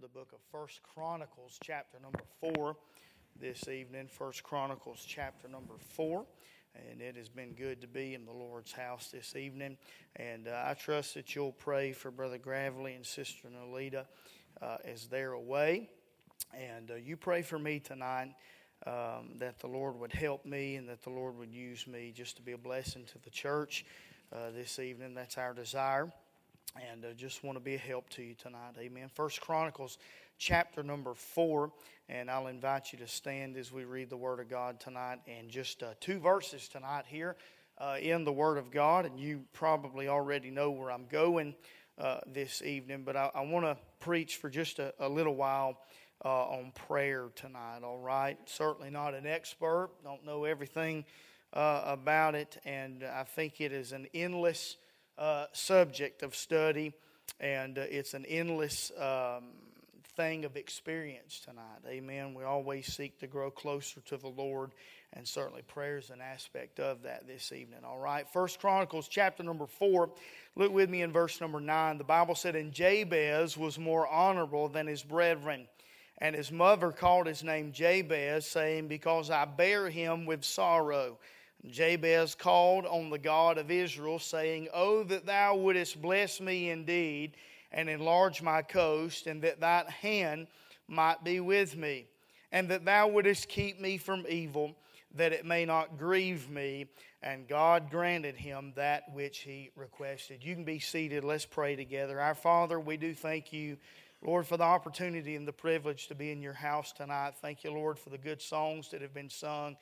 the book of First Chronicles, chapter number four, this evening. First Chronicles, chapter number four. And it has been good to be in the Lord's house this evening. And uh, I trust that you'll pray for Brother Gravely and Sister Nolita uh, as they're away. And uh, you pray for me tonight um, that the Lord would help me and that the Lord would use me just to be a blessing to the church uh, this evening. That's our desire and uh, just want to be a help to you tonight. Amen. First chronicles chapter number four and i'll invite you to stand as we read the word of god tonight. And just uh, two verses tonight here uh, in the word of god and you probably already know where i'm going uh, this evening. But i, I want to preach for just a, a little while uh, on prayer tonight all right? Certainly not an expert don't know everything uh, about it and i think it is an endless uh, subject of study, and uh, it's an endless um, thing of experience tonight. Amen. We always seek to grow closer to the Lord, and certainly prayer is an aspect of that this evening. All right. First Chronicles chapter number four. Look with me in verse number nine. The Bible said, "And Jabez was more honorable than his brethren." And his mother called his name Jabez, saying, Because I bear him with sorrow. Jabez called on the God of Israel, saying, Oh, that thou wouldest bless me indeed, and enlarge my coast, and that thy hand might be with me, and that thou wouldest keep me from evil, that it may not grieve me. And God granted him that which he requested. You can be seated. Let's pray together. Our Father, we do thank you. Lord, for the opportunity and the privilege to be in your house tonight. Thank you, Lord, for the good songs that have been sung.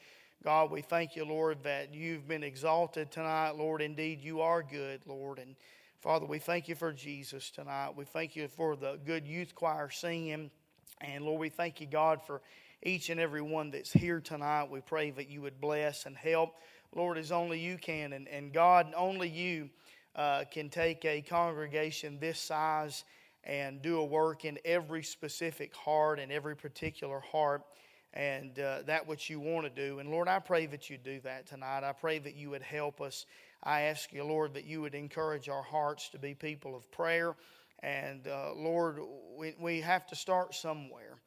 God, we thank you, Lord, that you've been exalted tonight. Lord, indeed, you are good, Lord. And Father, we thank you for Jesus tonight. We thank you for the good youth choir singing. And Lord, we thank you, God, for each and every one that's here tonight. We pray that you would bless and help. Lord, as only you can. And, and God, only you uh, can take a congregation this size and do a work in every specific heart and every particular heart and uh, that which you want to do. And Lord, I pray that you do that tonight. I pray that you would help us. I ask you, Lord, that you would encourage our hearts to be people of prayer. And uh, Lord, we, we have to start somewhere.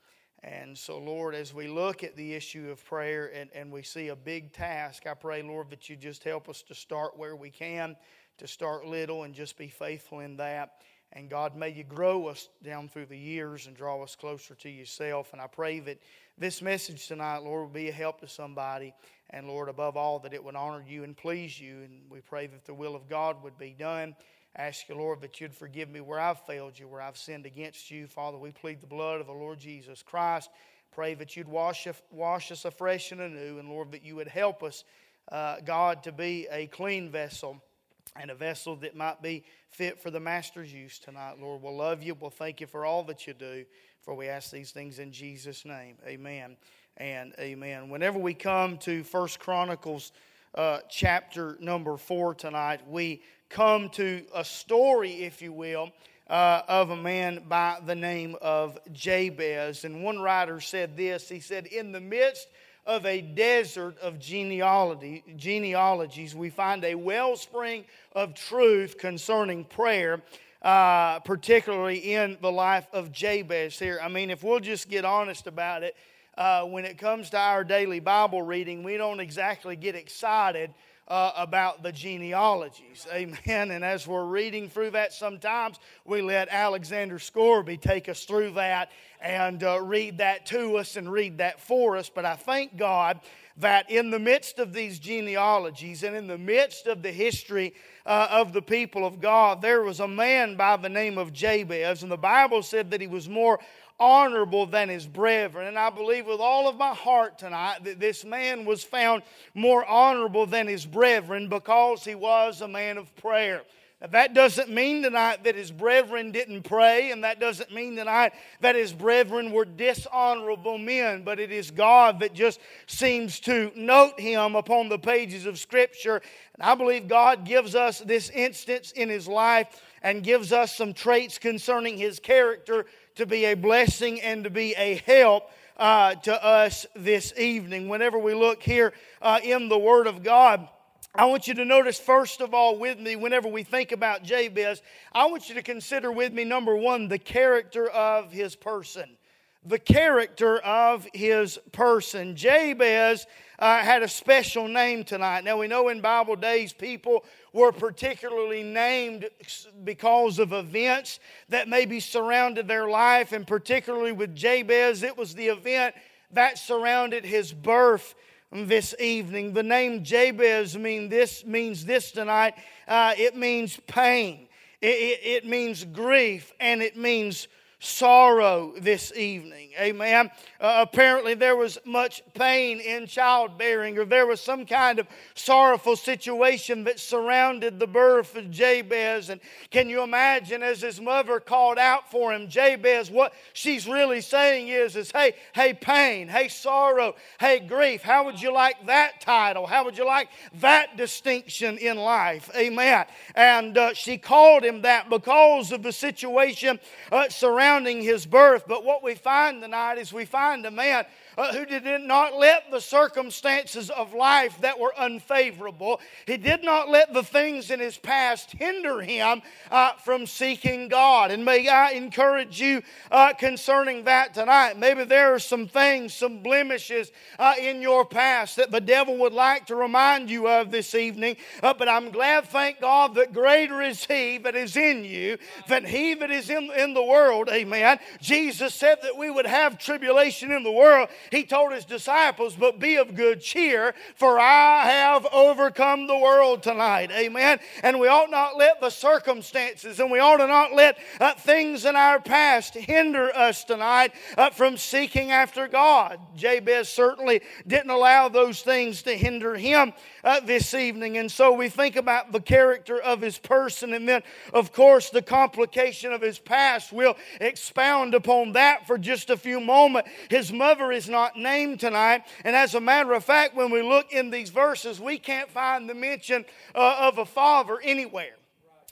And so, Lord, as we look at the issue of prayer and, and we see a big task, I pray, Lord, that you just help us to start where we can, to start little and just be faithful in that. And God, may you grow us down through the years and draw us closer to yourself. And I pray that this message tonight, Lord, will be a help to somebody. And Lord, above all, that it would honor you and please you. And we pray that the will of God would be done. ask you, Lord, that you'd forgive me where I've failed you, where I've sinned against you. Father, we plead the blood of the Lord Jesus Christ. Pray that you'd wash, wash us afresh and anew. And Lord, that you would help us, uh, God, to be a clean vessel and a vessel that might be fit for the Master's use tonight. Lord, we'll love you. We'll thank you for all that you do. For we ask these things in Jesus' name. Amen and amen. Whenever we come to First Chronicles uh, chapter number four tonight, we come to a story, if you will, uh, of a man by the name of Jabez. And one writer said this He said, In the midst of a desert of genealogy, genealogies, we find a wellspring of truth concerning prayer. Uh, particularly in the life of Jabez here. I mean, if we'll just get honest about it, uh, when it comes to our daily Bible reading, we don't exactly get excited uh, about the genealogies. Amen. And as we're reading through that, sometimes we let Alexander Scourby take us through that and uh, read that to us and read that for us. But I thank God that in the midst of these genealogies and in the midst of the history uh, of the people of God, there was a man by the name of Jabez, and the Bible said that he was more honorable than his brethren. And I believe with all of my heart tonight that this man was found more honorable than his brethren because he was a man of prayer. Now, that doesn't mean tonight that his brethren didn't pray, and that doesn't mean tonight that his brethren were dishonorable men, but it is God that just seems to note him upon the pages of Scripture. And I believe God gives us this instance in his life and gives us some traits concerning his character to be a blessing and to be a help uh, to us this evening. Whenever we look here uh, in the Word of God, I want you to notice, first of all, with me, whenever we think about Jabez, I want you to consider with me, number one, the character of his person. The character of his person. Jabez uh, had a special name tonight. Now, we know in Bible days people were particularly named because of events that maybe surrounded their life, and particularly with Jabez, it was the event that surrounded his birth this evening. The name Jabez mean this, means this tonight. Uh, it means pain, it, it, it means grief, and it means sorrow this evening. Amen. Uh, apparently, there was much pain in childbearing, or there was some kind of sorrowful situation that surrounded the birth of Jabez. And can you imagine as his mother called out for him, Jabez, what she's really saying is, is hey, hey, pain, hey, sorrow, hey, grief. How would you like that title? How would you like that distinction in life? Amen. And uh, she called him that because of the situation uh, surrounding surrounding his birth. But what we find tonight is we find a man uh, who did not let the circumstances of life that were unfavorable, he did not let the things in his past hinder him uh, from seeking God. And may I encourage you uh, concerning that tonight. Maybe there are some things, some blemishes uh, in your past that the devil would like to remind you of this evening. Uh, but I'm glad, thank God, that greater is he that is in you than he that is in, in the world. Amen. Jesus said that we would have tribulation in the world he told his disciples, But be of good cheer, for I have overcome the world tonight. Amen. And we ought not let the circumstances and we ought to not let uh, things in our past hinder us tonight uh, from seeking after God. Jabez certainly didn't allow those things to hinder him uh, this evening. And so we think about the character of his person, and then, of course, the complication of his past. We'll expound upon that for just a few moments. His mother is not named tonight, and as a matter of fact, when we look in these verses, we can't find the mention uh, of a father anywhere.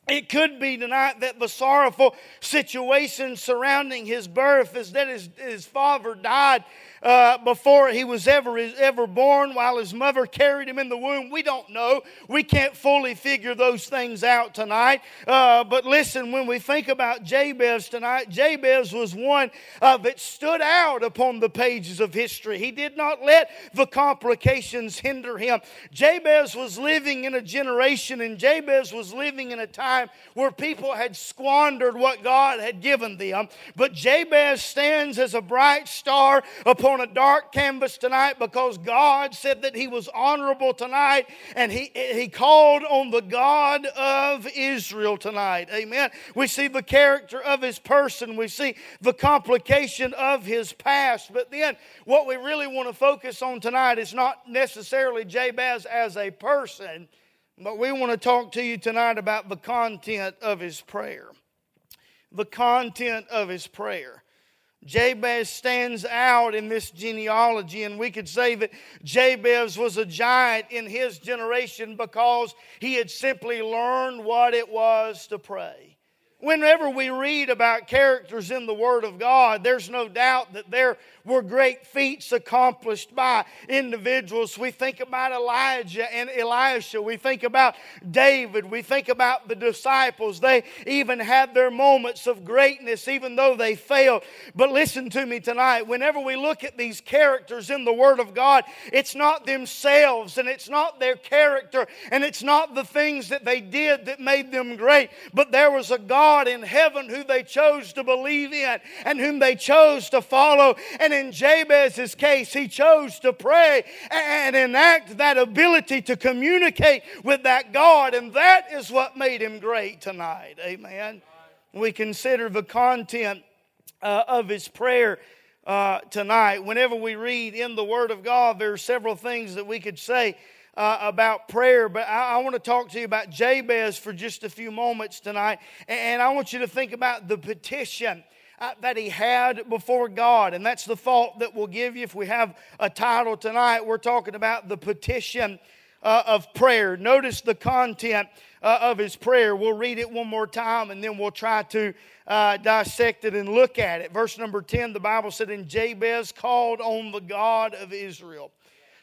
It could be tonight that the sorrowful situation surrounding his birth is that his, his father died uh, before he was ever, ever born, while his mother carried him in the womb. We don't know. We can't fully figure those things out tonight. Uh, but listen, when we think about Jabez tonight, Jabez was one uh, that stood out upon the pages of history. He did not let the complications hinder him. Jabez was living in a generation, and Jabez was living in a time where people had squandered what God had given them. But Jabez stands as a bright star upon a dark canvas tonight because God said that he was honorable tonight and he, he called on the God of Israel tonight. Amen. We see the character of his person, we see the complication of his past. But then what we really want to focus on tonight is not necessarily Jabez as a person, but we want to talk to you tonight about the content of his prayer. The content of his prayer. Jabez stands out in this genealogy, and we could say that Jabez was a giant in his generation because he had simply learned what it was to pray. Whenever we read about characters in the Word of God, there's no doubt that there were great feats accomplished by individuals. We think about Elijah and Elisha. We think about David. We think about the disciples. They even had their moments of greatness, even though they failed. But listen to me tonight. Whenever we look at these characters in the Word of God, it's not themselves and it's not their character and it's not the things that they did that made them great, but there was a God God in heaven who they chose to believe in and whom they chose to follow. And in Jabez's case, he chose to pray and enact that ability to communicate with that God. And that is what made him great tonight. Amen. We consider the content uh, of his prayer. Uh, tonight, whenever we read in the Word of God, there are several things that we could say uh, about prayer, but I, I want to talk to you about Jabez for just a few moments tonight. And, and I want you to think about the petition. Uh, that he had before God. And that's the thought that we'll give you if we have a title tonight. We're talking about the petition uh, of prayer. Notice the content uh, of his prayer. We'll read it one more time and then we'll try to uh, dissect it and look at it. Verse number 10, the Bible said, And Jabez called on the God of Israel.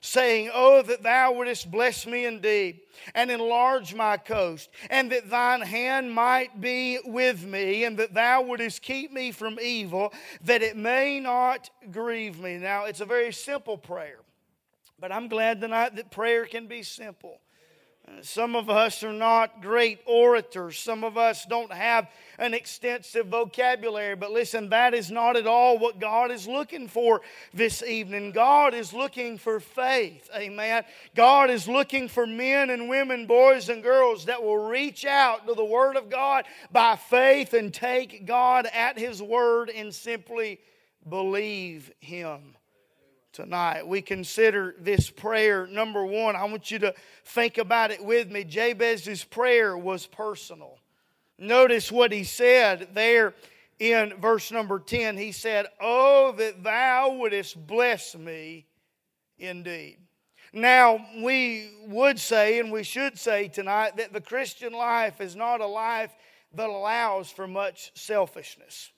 Saying, Oh, that thou wouldest bless me indeed, and enlarge my coast, and that thine hand might be with me, and that thou wouldest keep me from evil, that it may not grieve me. Now, it's a very simple prayer, but I'm glad tonight that prayer can be simple. Some of us are not great orators. Some of us don't have an extensive vocabulary. But listen, that is not at all what God is looking for this evening. God is looking for faith. Amen. God is looking for men and women, boys and girls that will reach out to the Word of God by faith and take God at His Word and simply believe Him tonight. We consider this prayer. Number one, I want you to think about it with me. Jabez's prayer was personal. Notice what he said there in verse number 10. He said, Oh, that thou wouldest bless me indeed. Now, we would say, and we should say tonight, that the Christian life is not a life that allows for much selfishness.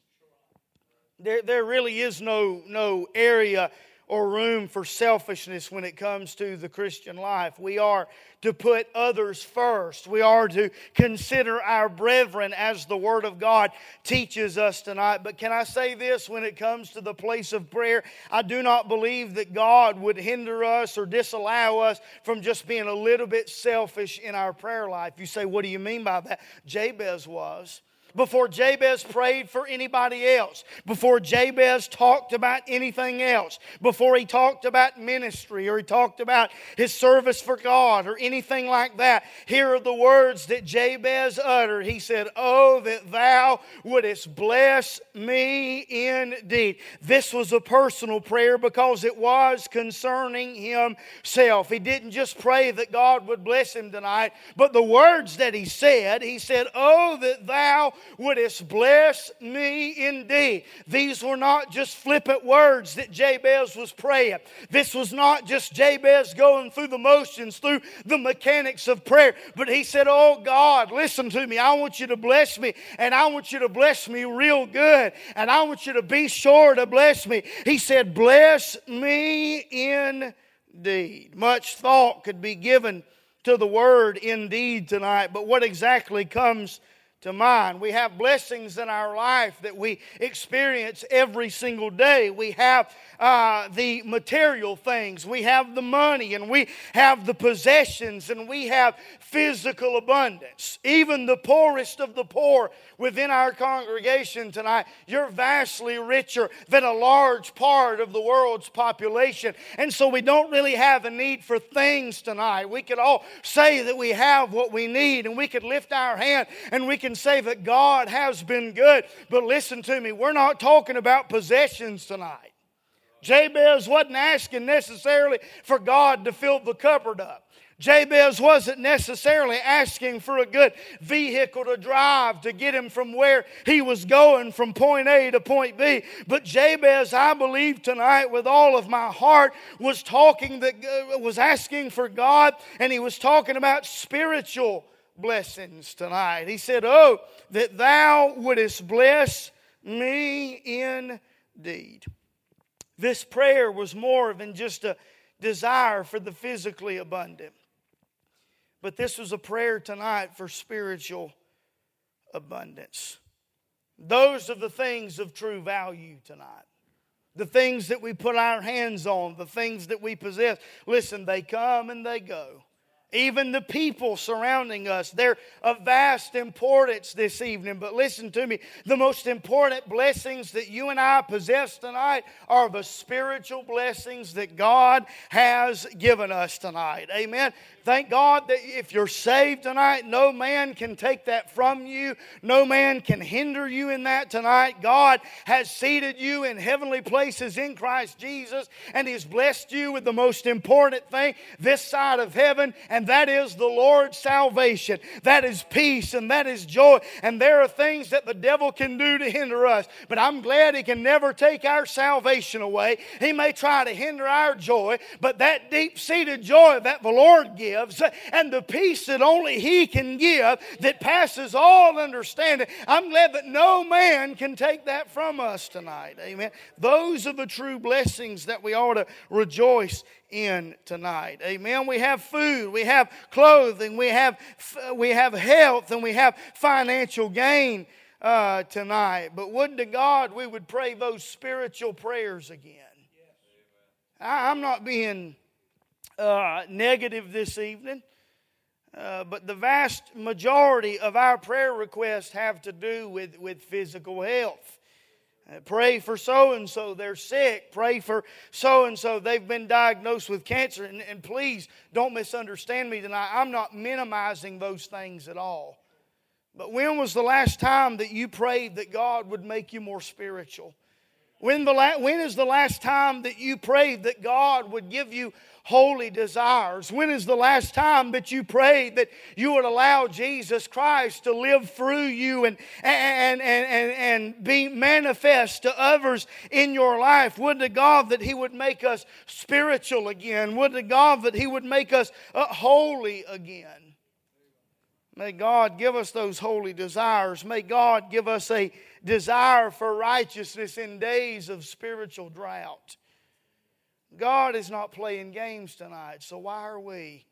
There, there really is no, no area or room for selfishness when it comes to the Christian life. We are to put others first. We are to consider our brethren as the Word of God teaches us tonight. But can I say this when it comes to the place of prayer? I do not believe that God would hinder us or disallow us from just being a little bit selfish in our prayer life. You say, what do you mean by that? Jabez was before Jabez prayed for anybody else, before Jabez talked about anything else, before he talked about ministry or he talked about his service for God or anything like that. Here are the words that Jabez uttered. He said, Oh, that thou wouldest bless me indeed. This was a personal prayer because it was concerning himself. He didn't just pray that God would bless him tonight, but the words that he said, he said, Oh, that thou wouldest bless me indeed. These were not just flippant words that Jabez was praying. This was not just Jabez going through the motions, through the mechanics of prayer, but he said, Oh God, listen to me. I want you to bless me, and I want you to bless me real good, and I want you to be sure to bless me. He said, Bless me indeed. Much thought could be given to the word indeed tonight, but what exactly comes to mind. We have blessings in our life that we experience every single day. We have uh, the material things, we have the money, and we have the possessions, and we have physical abundance. Even the poorest of the poor within our congregation tonight, you're vastly richer than a large part of the world's population. And so we don't really have a need for things tonight. We could all say that we have what we need, and we could lift our hand and we can say that God has been good. But listen to me, we're not talking about possessions tonight. Jabez wasn't asking necessarily for God to fill the cupboard up. Jabez wasn't necessarily asking for a good vehicle to drive to get him from where he was going from point A to point B. But Jabez, I believe tonight with all of my heart, was talking that uh, was asking for God and he was talking about spiritual blessings tonight. He said, Oh, that thou wouldest bless me indeed. This prayer was more than just a desire for the physically abundant, but this was a prayer tonight for spiritual abundance. Those are the things of true value tonight. The things that we put our hands on, the things that we possess. Listen, they come and they go even the people surrounding us. They're of vast importance this evening. But listen to me the most important blessings that you and I possess tonight are the spiritual blessings that God has given us tonight. Amen. Thank God that if you're saved tonight, no man can take that from you. No man can hinder you in that tonight. God has seated you in heavenly places in Christ Jesus, and He's blessed you with the most important thing this side of heaven, and that is the Lord's salvation. That is peace, and that is joy. And there are things that the devil can do to hinder us, but I'm glad He can never take our salvation away. He may try to hinder our joy, but that deep seated joy that the Lord gives, gives and the peace that only He can give that passes all understanding. I'm glad that no man can take that from us tonight. Amen. Those are the true blessings that we ought to rejoice in tonight. Amen. We have food, we have clothing, we have we have health, and we have financial gain uh, tonight. But would to God we would pray those spiritual prayers again. I, am not being uh, negative this evening. Uh, but the vast majority of our prayer requests have to do with, with physical health. Uh, pray for so and so, they're sick. Pray for so and so, they've been diagnosed with cancer. And, and please don't misunderstand me tonight. I'm not minimizing those things at all. But when was the last time that you prayed that God would make you more spiritual? When, the la- when is the last time that you prayed that God would give you holy desires? When is the last time that you prayed that you would allow Jesus Christ to live through you and, and, and, and, and be manifest to others in your life? Would to God that He would make us spiritual again? Would to God that He would make us uh, holy again? May God give us those holy desires. May God give us a desire for righteousness in days of spiritual drought. God is not playing games tonight, so why are we?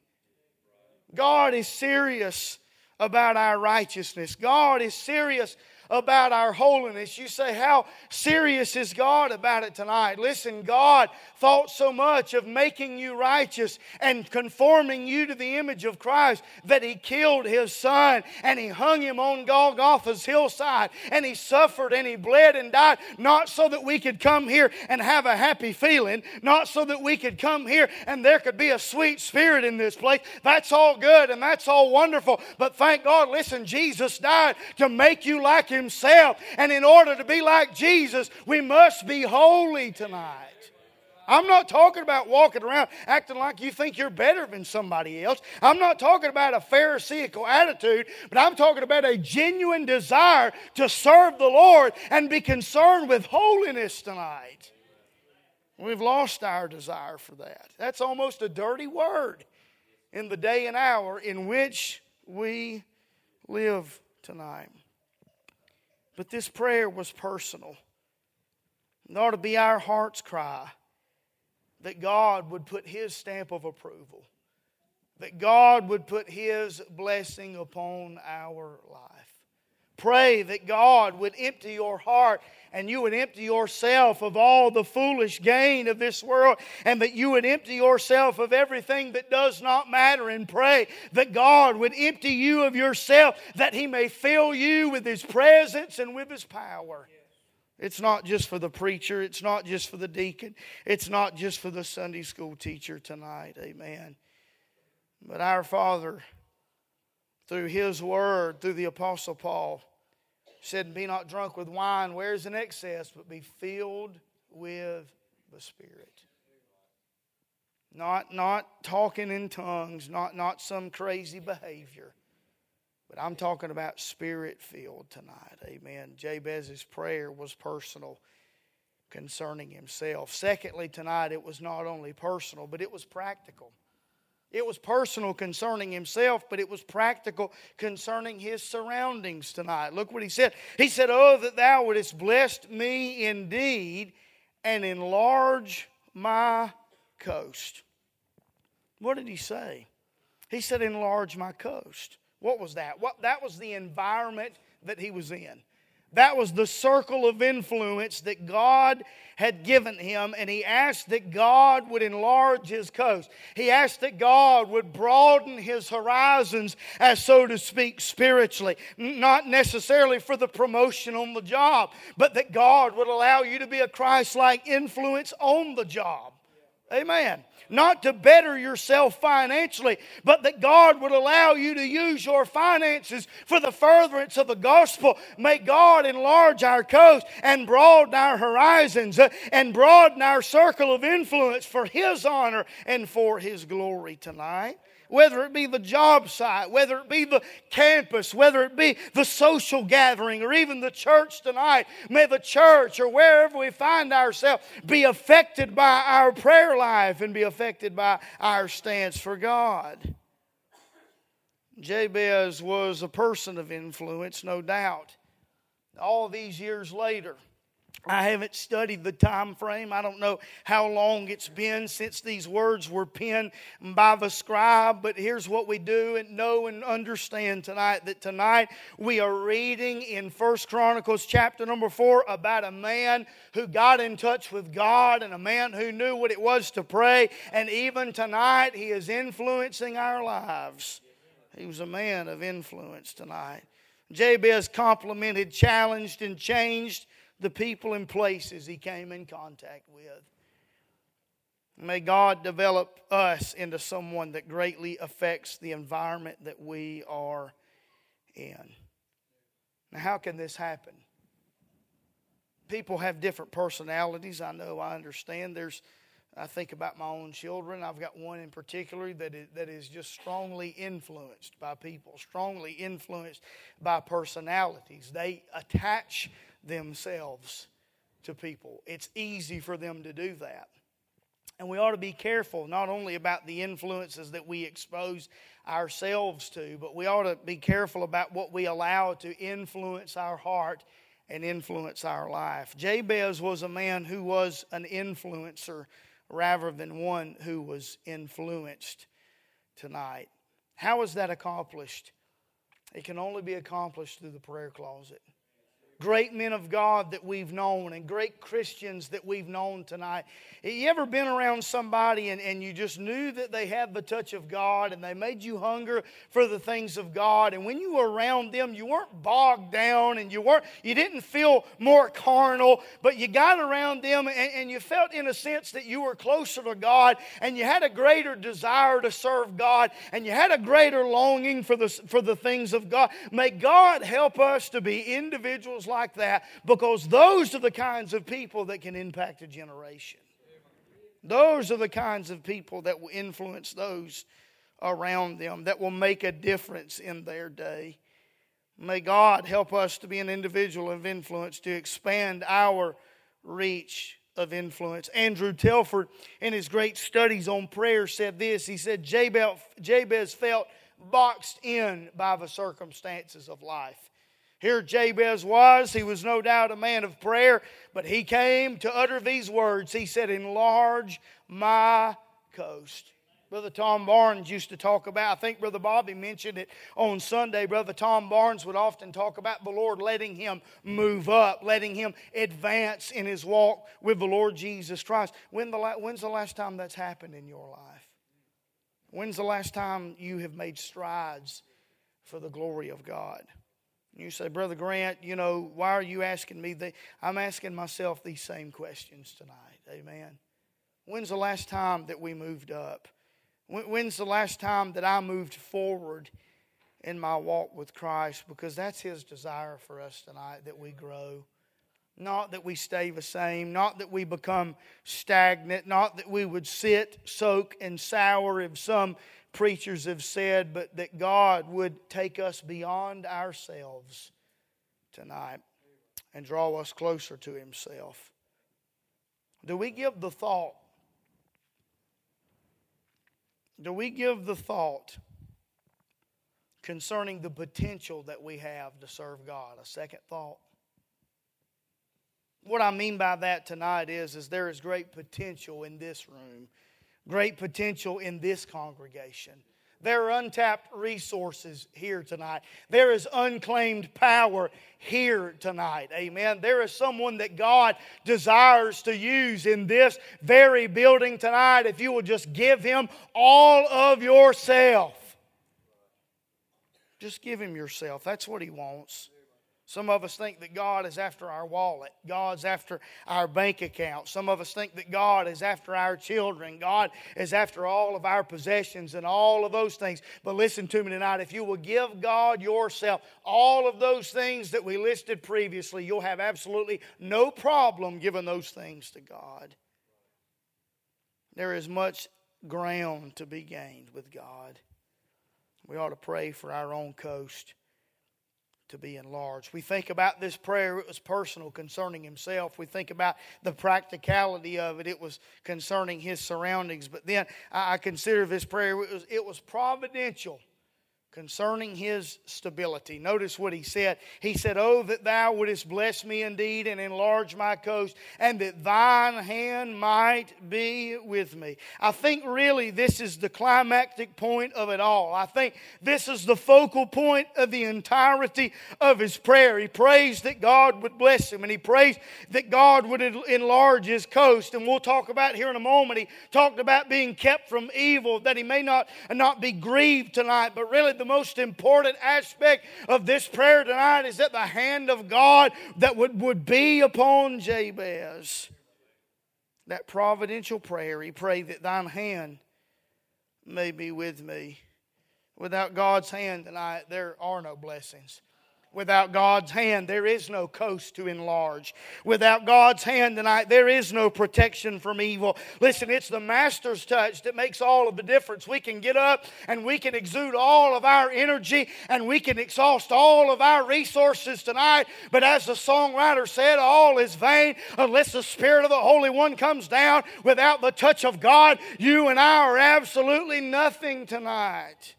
God is serious about our righteousness. God is serious about our holiness. You say, How serious is God about it tonight? Listen, God thought so much of making you righteous and conforming you to the image of Christ that He killed His Son and He hung Him on Golgotha's hillside and He suffered and He bled and died, not so that we could come here and have a happy feeling, not so that we could come here and there could be a sweet spirit in this place. That's all good and that's all wonderful. But thank God, listen, Jesus died to make you like Himself. And in order to be like Jesus, we must be holy tonight. I'm not talking about walking around acting like you think you're better than somebody else. I'm not talking about a Pharisaical attitude, but I'm talking about a genuine desire to serve the Lord and be concerned with holiness tonight. We've lost our desire for that. That's almost a dirty word in the day and hour in which we live tonight. But this prayer was personal. It ought to be our heart's cry that God would put His stamp of approval, that God would put His blessing upon our life. Pray that God would empty your heart and you would empty yourself of all the foolish gain of this world and that you would empty yourself of everything that does not matter and pray that God would empty you of yourself that He may fill you with His presence and with His power. It's not just for the preacher, it's not just for the deacon, it's not just for the Sunday school teacher tonight. Amen. But our Father, through His Word, through the Apostle Paul, said, Be not drunk with wine, where's in excess, but be filled with the Spirit. Not, not talking in tongues, not, not some crazy behavior but I'm talking about spirit filled tonight. Amen. Jabez's prayer was personal concerning himself. Secondly, tonight it was not only personal, but it was practical. It was personal concerning himself, but it was practical concerning his surroundings tonight. Look what he said. He said, Oh, that thou wouldest bless me indeed and enlarge my coast. What did he say? He said, Enlarge my coast. What was that? What, that was the environment that he was in. That was the circle of influence that God had given him, and he asked that God would enlarge his coast. He asked that God would broaden his horizons, as so to speak, spiritually. Not necessarily for the promotion on the job, but that God would allow you to be a Christ like influence on the job. Amen not to better yourself financially, but that God would allow you to use your finances for the furtherance of the gospel. May God enlarge our coast and broaden our horizons uh, and broaden our circle of influence for His honor and for His glory tonight whether it be the job site, whether it be the campus, whether it be the social gathering, or even the church tonight. May the church or wherever we find ourselves be affected by our prayer life and be affected by our stance for God. Jabez was a person of influence, no doubt. All these years later, I haven't studied the time frame. I don't know how long it's been since these words were penned by the scribe, but here's what we do and know and understand tonight that tonight we are reading in First Chronicles chapter number 4 about a man who got in touch with God and a man who knew what it was to pray, and even tonight he is influencing our lives. He was a man of influence tonight. Jabez complimented, challenged, and changed the people and places he came in contact with. May God develop us into someone that greatly affects the environment that we are in. Now, how can this happen? People have different personalities. I know, I understand. There's, I think about my own children. I've got one in particular that is, that is just strongly influenced by people, strongly influenced by personalities. They attach themselves to people. It's easy for them to do that. And we ought to be careful not only about the influences that we expose ourselves to, but we ought to be careful about what we allow to influence our heart and influence our life. Jabez was a man who was an influencer rather than one who was influenced tonight. How is that accomplished? It can only be accomplished through the prayer closet great men of God that we've known and great Christians that we've known tonight. Have you ever been around somebody and, and you just knew that they had the touch of God and they made you hunger for the things of God? And when you were around them, you weren't bogged down and you weren't you didn't feel more carnal, but you got around them and, and you felt in a sense that you were closer to God and you had a greater desire to serve God and you had a greater longing for the, for the things of God. May God help us to be individuals like that because those are the kinds of people that can impact a generation. Those are the kinds of people that will influence those around them, that will make a difference in their day. May God help us to be an individual of influence, to expand our reach of influence. Andrew Telford, in his great studies on prayer, said this He said, Jabez felt boxed in by the circumstances of life. Here Jabez was. He was no doubt a man of prayer, but he came to utter these words. He said, Enlarge my coast. Brother Tom Barnes used to talk about, I think Brother Bobby mentioned it on Sunday. Brother Tom Barnes would often talk about the Lord letting him move up, letting him advance in his walk with the Lord Jesus Christ. When the, when's the last time that's happened in your life? When's the last time you have made strides for the glory of God? You say, Brother Grant, you know, why are you asking me? The, I'm asking myself these same questions tonight. Amen. When's the last time that we moved up? When's the last time that I moved forward in my walk with Christ? Because that's His desire for us tonight that we grow. Not that we stay the same, not that we become stagnant, not that we would sit, soak, and sour if some preachers have said, but that God would take us beyond ourselves tonight and draw us closer to Himself. Do we give the thought? Do we give the thought concerning the potential that we have to serve God a second thought? What I mean by that tonight is, is there is great potential in this room great potential in this congregation. There are untapped resources here tonight. There is unclaimed power here tonight. Amen. There is someone that God desires to use in this very building tonight if you will just give him all of yourself. Just give him yourself. That's what he wants. Some of us think that God is after our wallet. God's after our bank account. Some of us think that God is after our children. God is after all of our possessions and all of those things. But listen to me tonight. If you will give God yourself all of those things that we listed previously, you'll have absolutely no problem giving those things to God. There is much ground to be gained with God. We ought to pray for our own coast to be enlarged. We think about this prayer, it was personal concerning himself. We think about the practicality of it, it was concerning his surroundings. But then I consider this prayer, it was, it was providential concerning his stability. Notice what he said. He said, Oh, that thou wouldest bless me indeed and enlarge my coast, and that thine hand might be with me. I think really this is the climactic point of it all. I think this is the focal point of the entirety of his prayer. He prays that God would bless him, and he prays that God would enlarge his coast. And we'll talk about here in a moment. He talked about being kept from evil, that he may not, not be grieved tonight, but really the most important aspect of this prayer tonight is that the hand of God that would, would be upon Jabez. That providential prayer, he prayed that thine hand may be with me. Without God's hand tonight, there are no blessings. Without God's hand, there is no coast to enlarge. Without God's hand tonight, there is no protection from evil. Listen, it's the Master's touch that makes all of the difference. We can get up and we can exude all of our energy and we can exhaust all of our resources tonight. But as the songwriter said, all is vain unless the Spirit of the Holy One comes down. Without the touch of God, you and I are absolutely nothing tonight.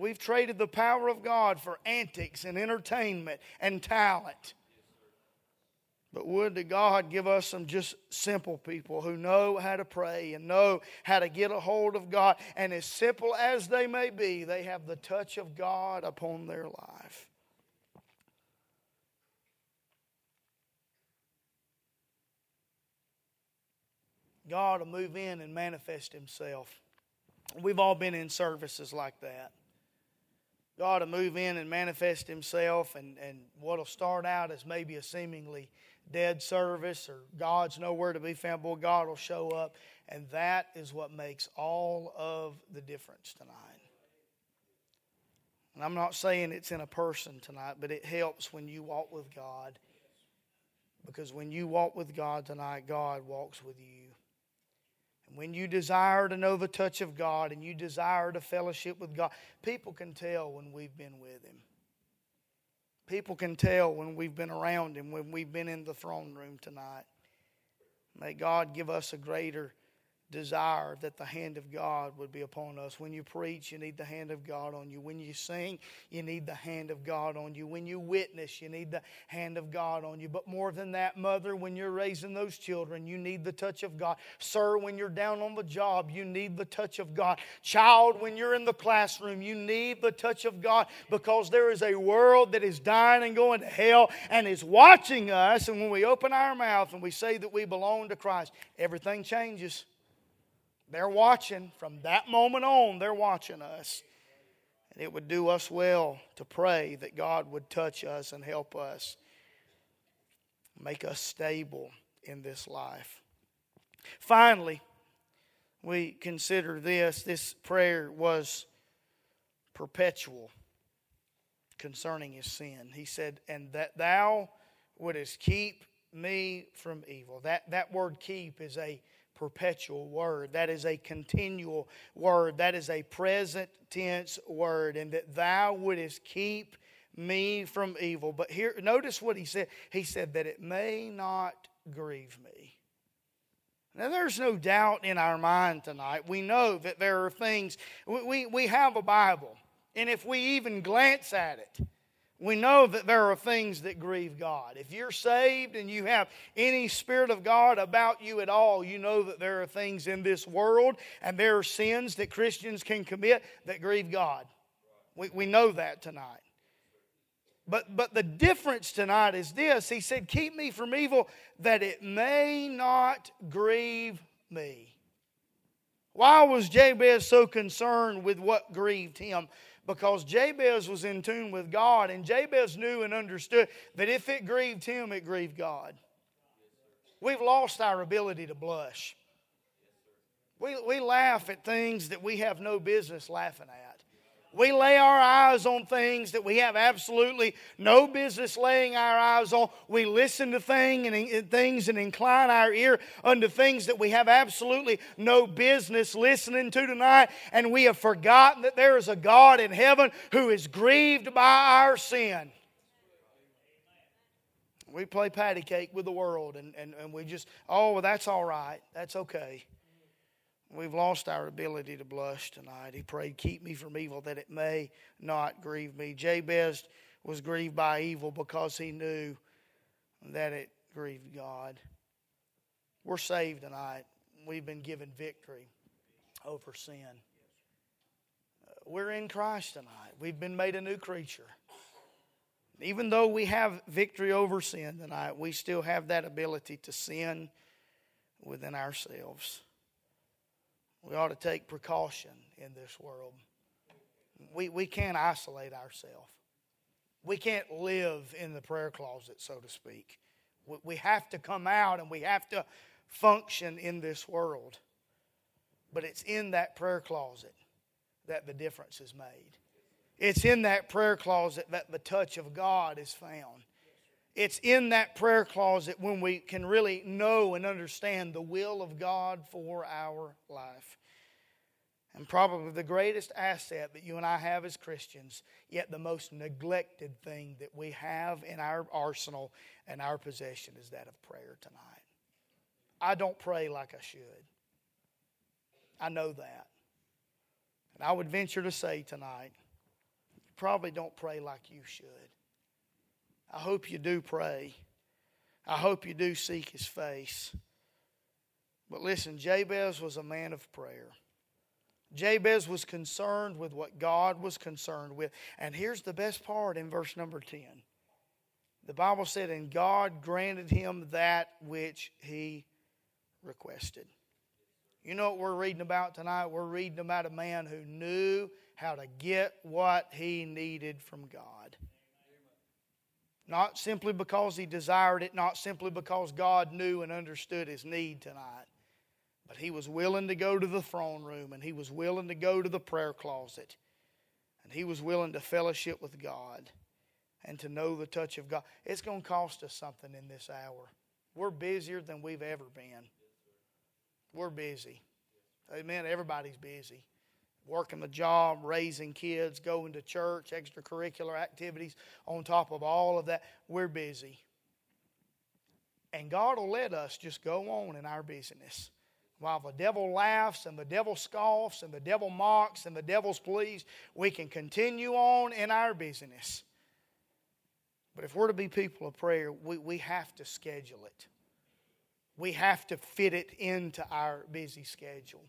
We've traded the power of God for antics and entertainment and talent. But would to God give us some just simple people who know how to pray and know how to get a hold of God. And as simple as they may be, they have the touch of God upon their life. God will move in and manifest Himself. We've all been in services like that. God to move in and manifest Himself, and, and what'll start out as maybe a seemingly dead service or God's nowhere to be found, boy, God will show up, and that is what makes all of the difference tonight. And I'm not saying it's in a person tonight, but it helps when you walk with God. Because when you walk with God tonight, God walks with you. When you desire to know the touch of God and you desire to fellowship with God, people can tell when we've been with Him. People can tell when we've been around Him, when we've been in the throne room tonight. May God give us a greater desire that the hand of God would be upon us. When you preach, you need the hand of God on you. When you sing, you need the hand of God on you. When you witness, you need the hand of God on you. But more than that, mother, when you're raising those children, you need the touch of God. Sir, when you're down on the job, you need the touch of God. Child, when you're in the classroom, you need the touch of God because there is a world that is dying and going to hell and is watching us. And when we open our mouth and we say that we belong to Christ, everything changes. They're watching. From that moment on, they're watching us. And it would do us well to pray that God would touch us and help us, make us stable in this life. Finally, we consider this this prayer was perpetual concerning his sin. He said, And that thou wouldest keep me from evil. That, that word keep is a perpetual word. That is a continual word. That is a present tense word. And that thou wouldest keep me from evil. But here, notice what he said. He said that it may not grieve me. Now, there's no doubt in our mind tonight. We know that there are things, we, we have a Bible. And if we even glance at it, we know that there are things that grieve God. If you're saved and you have any Spirit of God about you at all, you know that there are things in this world and there are sins that Christians can commit that grieve God. We, we know that tonight. But, but the difference tonight is this He said, Keep me from evil that it may not grieve me. Why was Jabez so concerned with what grieved him? Because Jabez was in tune with God, and Jabez knew and understood that if it grieved him, it grieved God. We've lost our ability to blush. We, we laugh at things that we have no business laughing at. We lay our eyes on things that we have absolutely no business laying our eyes on. We listen to thing and, things and incline our ear unto things that we have absolutely no business listening to tonight. And we have forgotten that there is a God in heaven who is grieved by our sin. We play patty cake with the world and, and, and we just, oh, well, that's all right. That's okay. We've lost our ability to blush tonight. He prayed, Keep me from evil that it may not grieve me. Jabez was grieved by evil because he knew that it grieved God. We're saved tonight. We've been given victory over sin. Uh, we're in Christ tonight. We've been made a new creature. Even though we have victory over sin tonight, we still have that ability to sin within ourselves. We ought to take precaution in this world. We, we can't isolate ourselves. We can't live in the prayer closet, so to speak. We, we have to come out and we have to function in this world. But it's in that prayer closet that the difference is made. It's in that prayer closet that the touch of God is found. It's in that prayer closet when we can really know and understand the will of God for our life. And probably the greatest asset that you and I have as Christians, yet the most neglected thing that we have in our arsenal and our possession is that of prayer tonight. I don't pray like I should. I know that. And I would venture to say tonight, you probably don't pray like you should. I hope you do pray. I hope you do seek his face. But listen, Jabez was a man of prayer. Jabez was concerned with what God was concerned with. And here's the best part in verse number 10. The Bible said, And God granted him that which he requested. You know what we're reading about tonight? We're reading about a man who knew how to get what he needed from God. Not simply because he desired it, not simply because God knew and understood his need tonight, but he was willing to go to the throne room and he was willing to go to the prayer closet and he was willing to fellowship with God and to know the touch of God. It's going to cost us something in this hour. We're busier than we've ever been. We're busy. Amen. Everybody's busy. Working the job, raising kids, going to church, extracurricular activities. On top of all of that, we're busy. And God will let us just go on in our business. While the devil laughs and the devil scoffs and the devil mocks and the devil's pleased, we can continue on in our business. But if we're to be people of prayer, we, we have to schedule it we have to fit it into our busy schedule.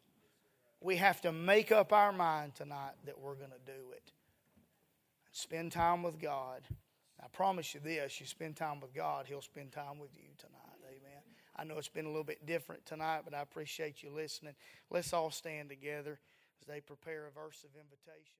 We have to make up our mind tonight that we're going to do it. Spend time with God. I promise you this you spend time with God, He'll spend time with you tonight. Amen. I know it's been a little bit different tonight, but I appreciate you listening. Let's all stand together as they prepare a verse of invitation.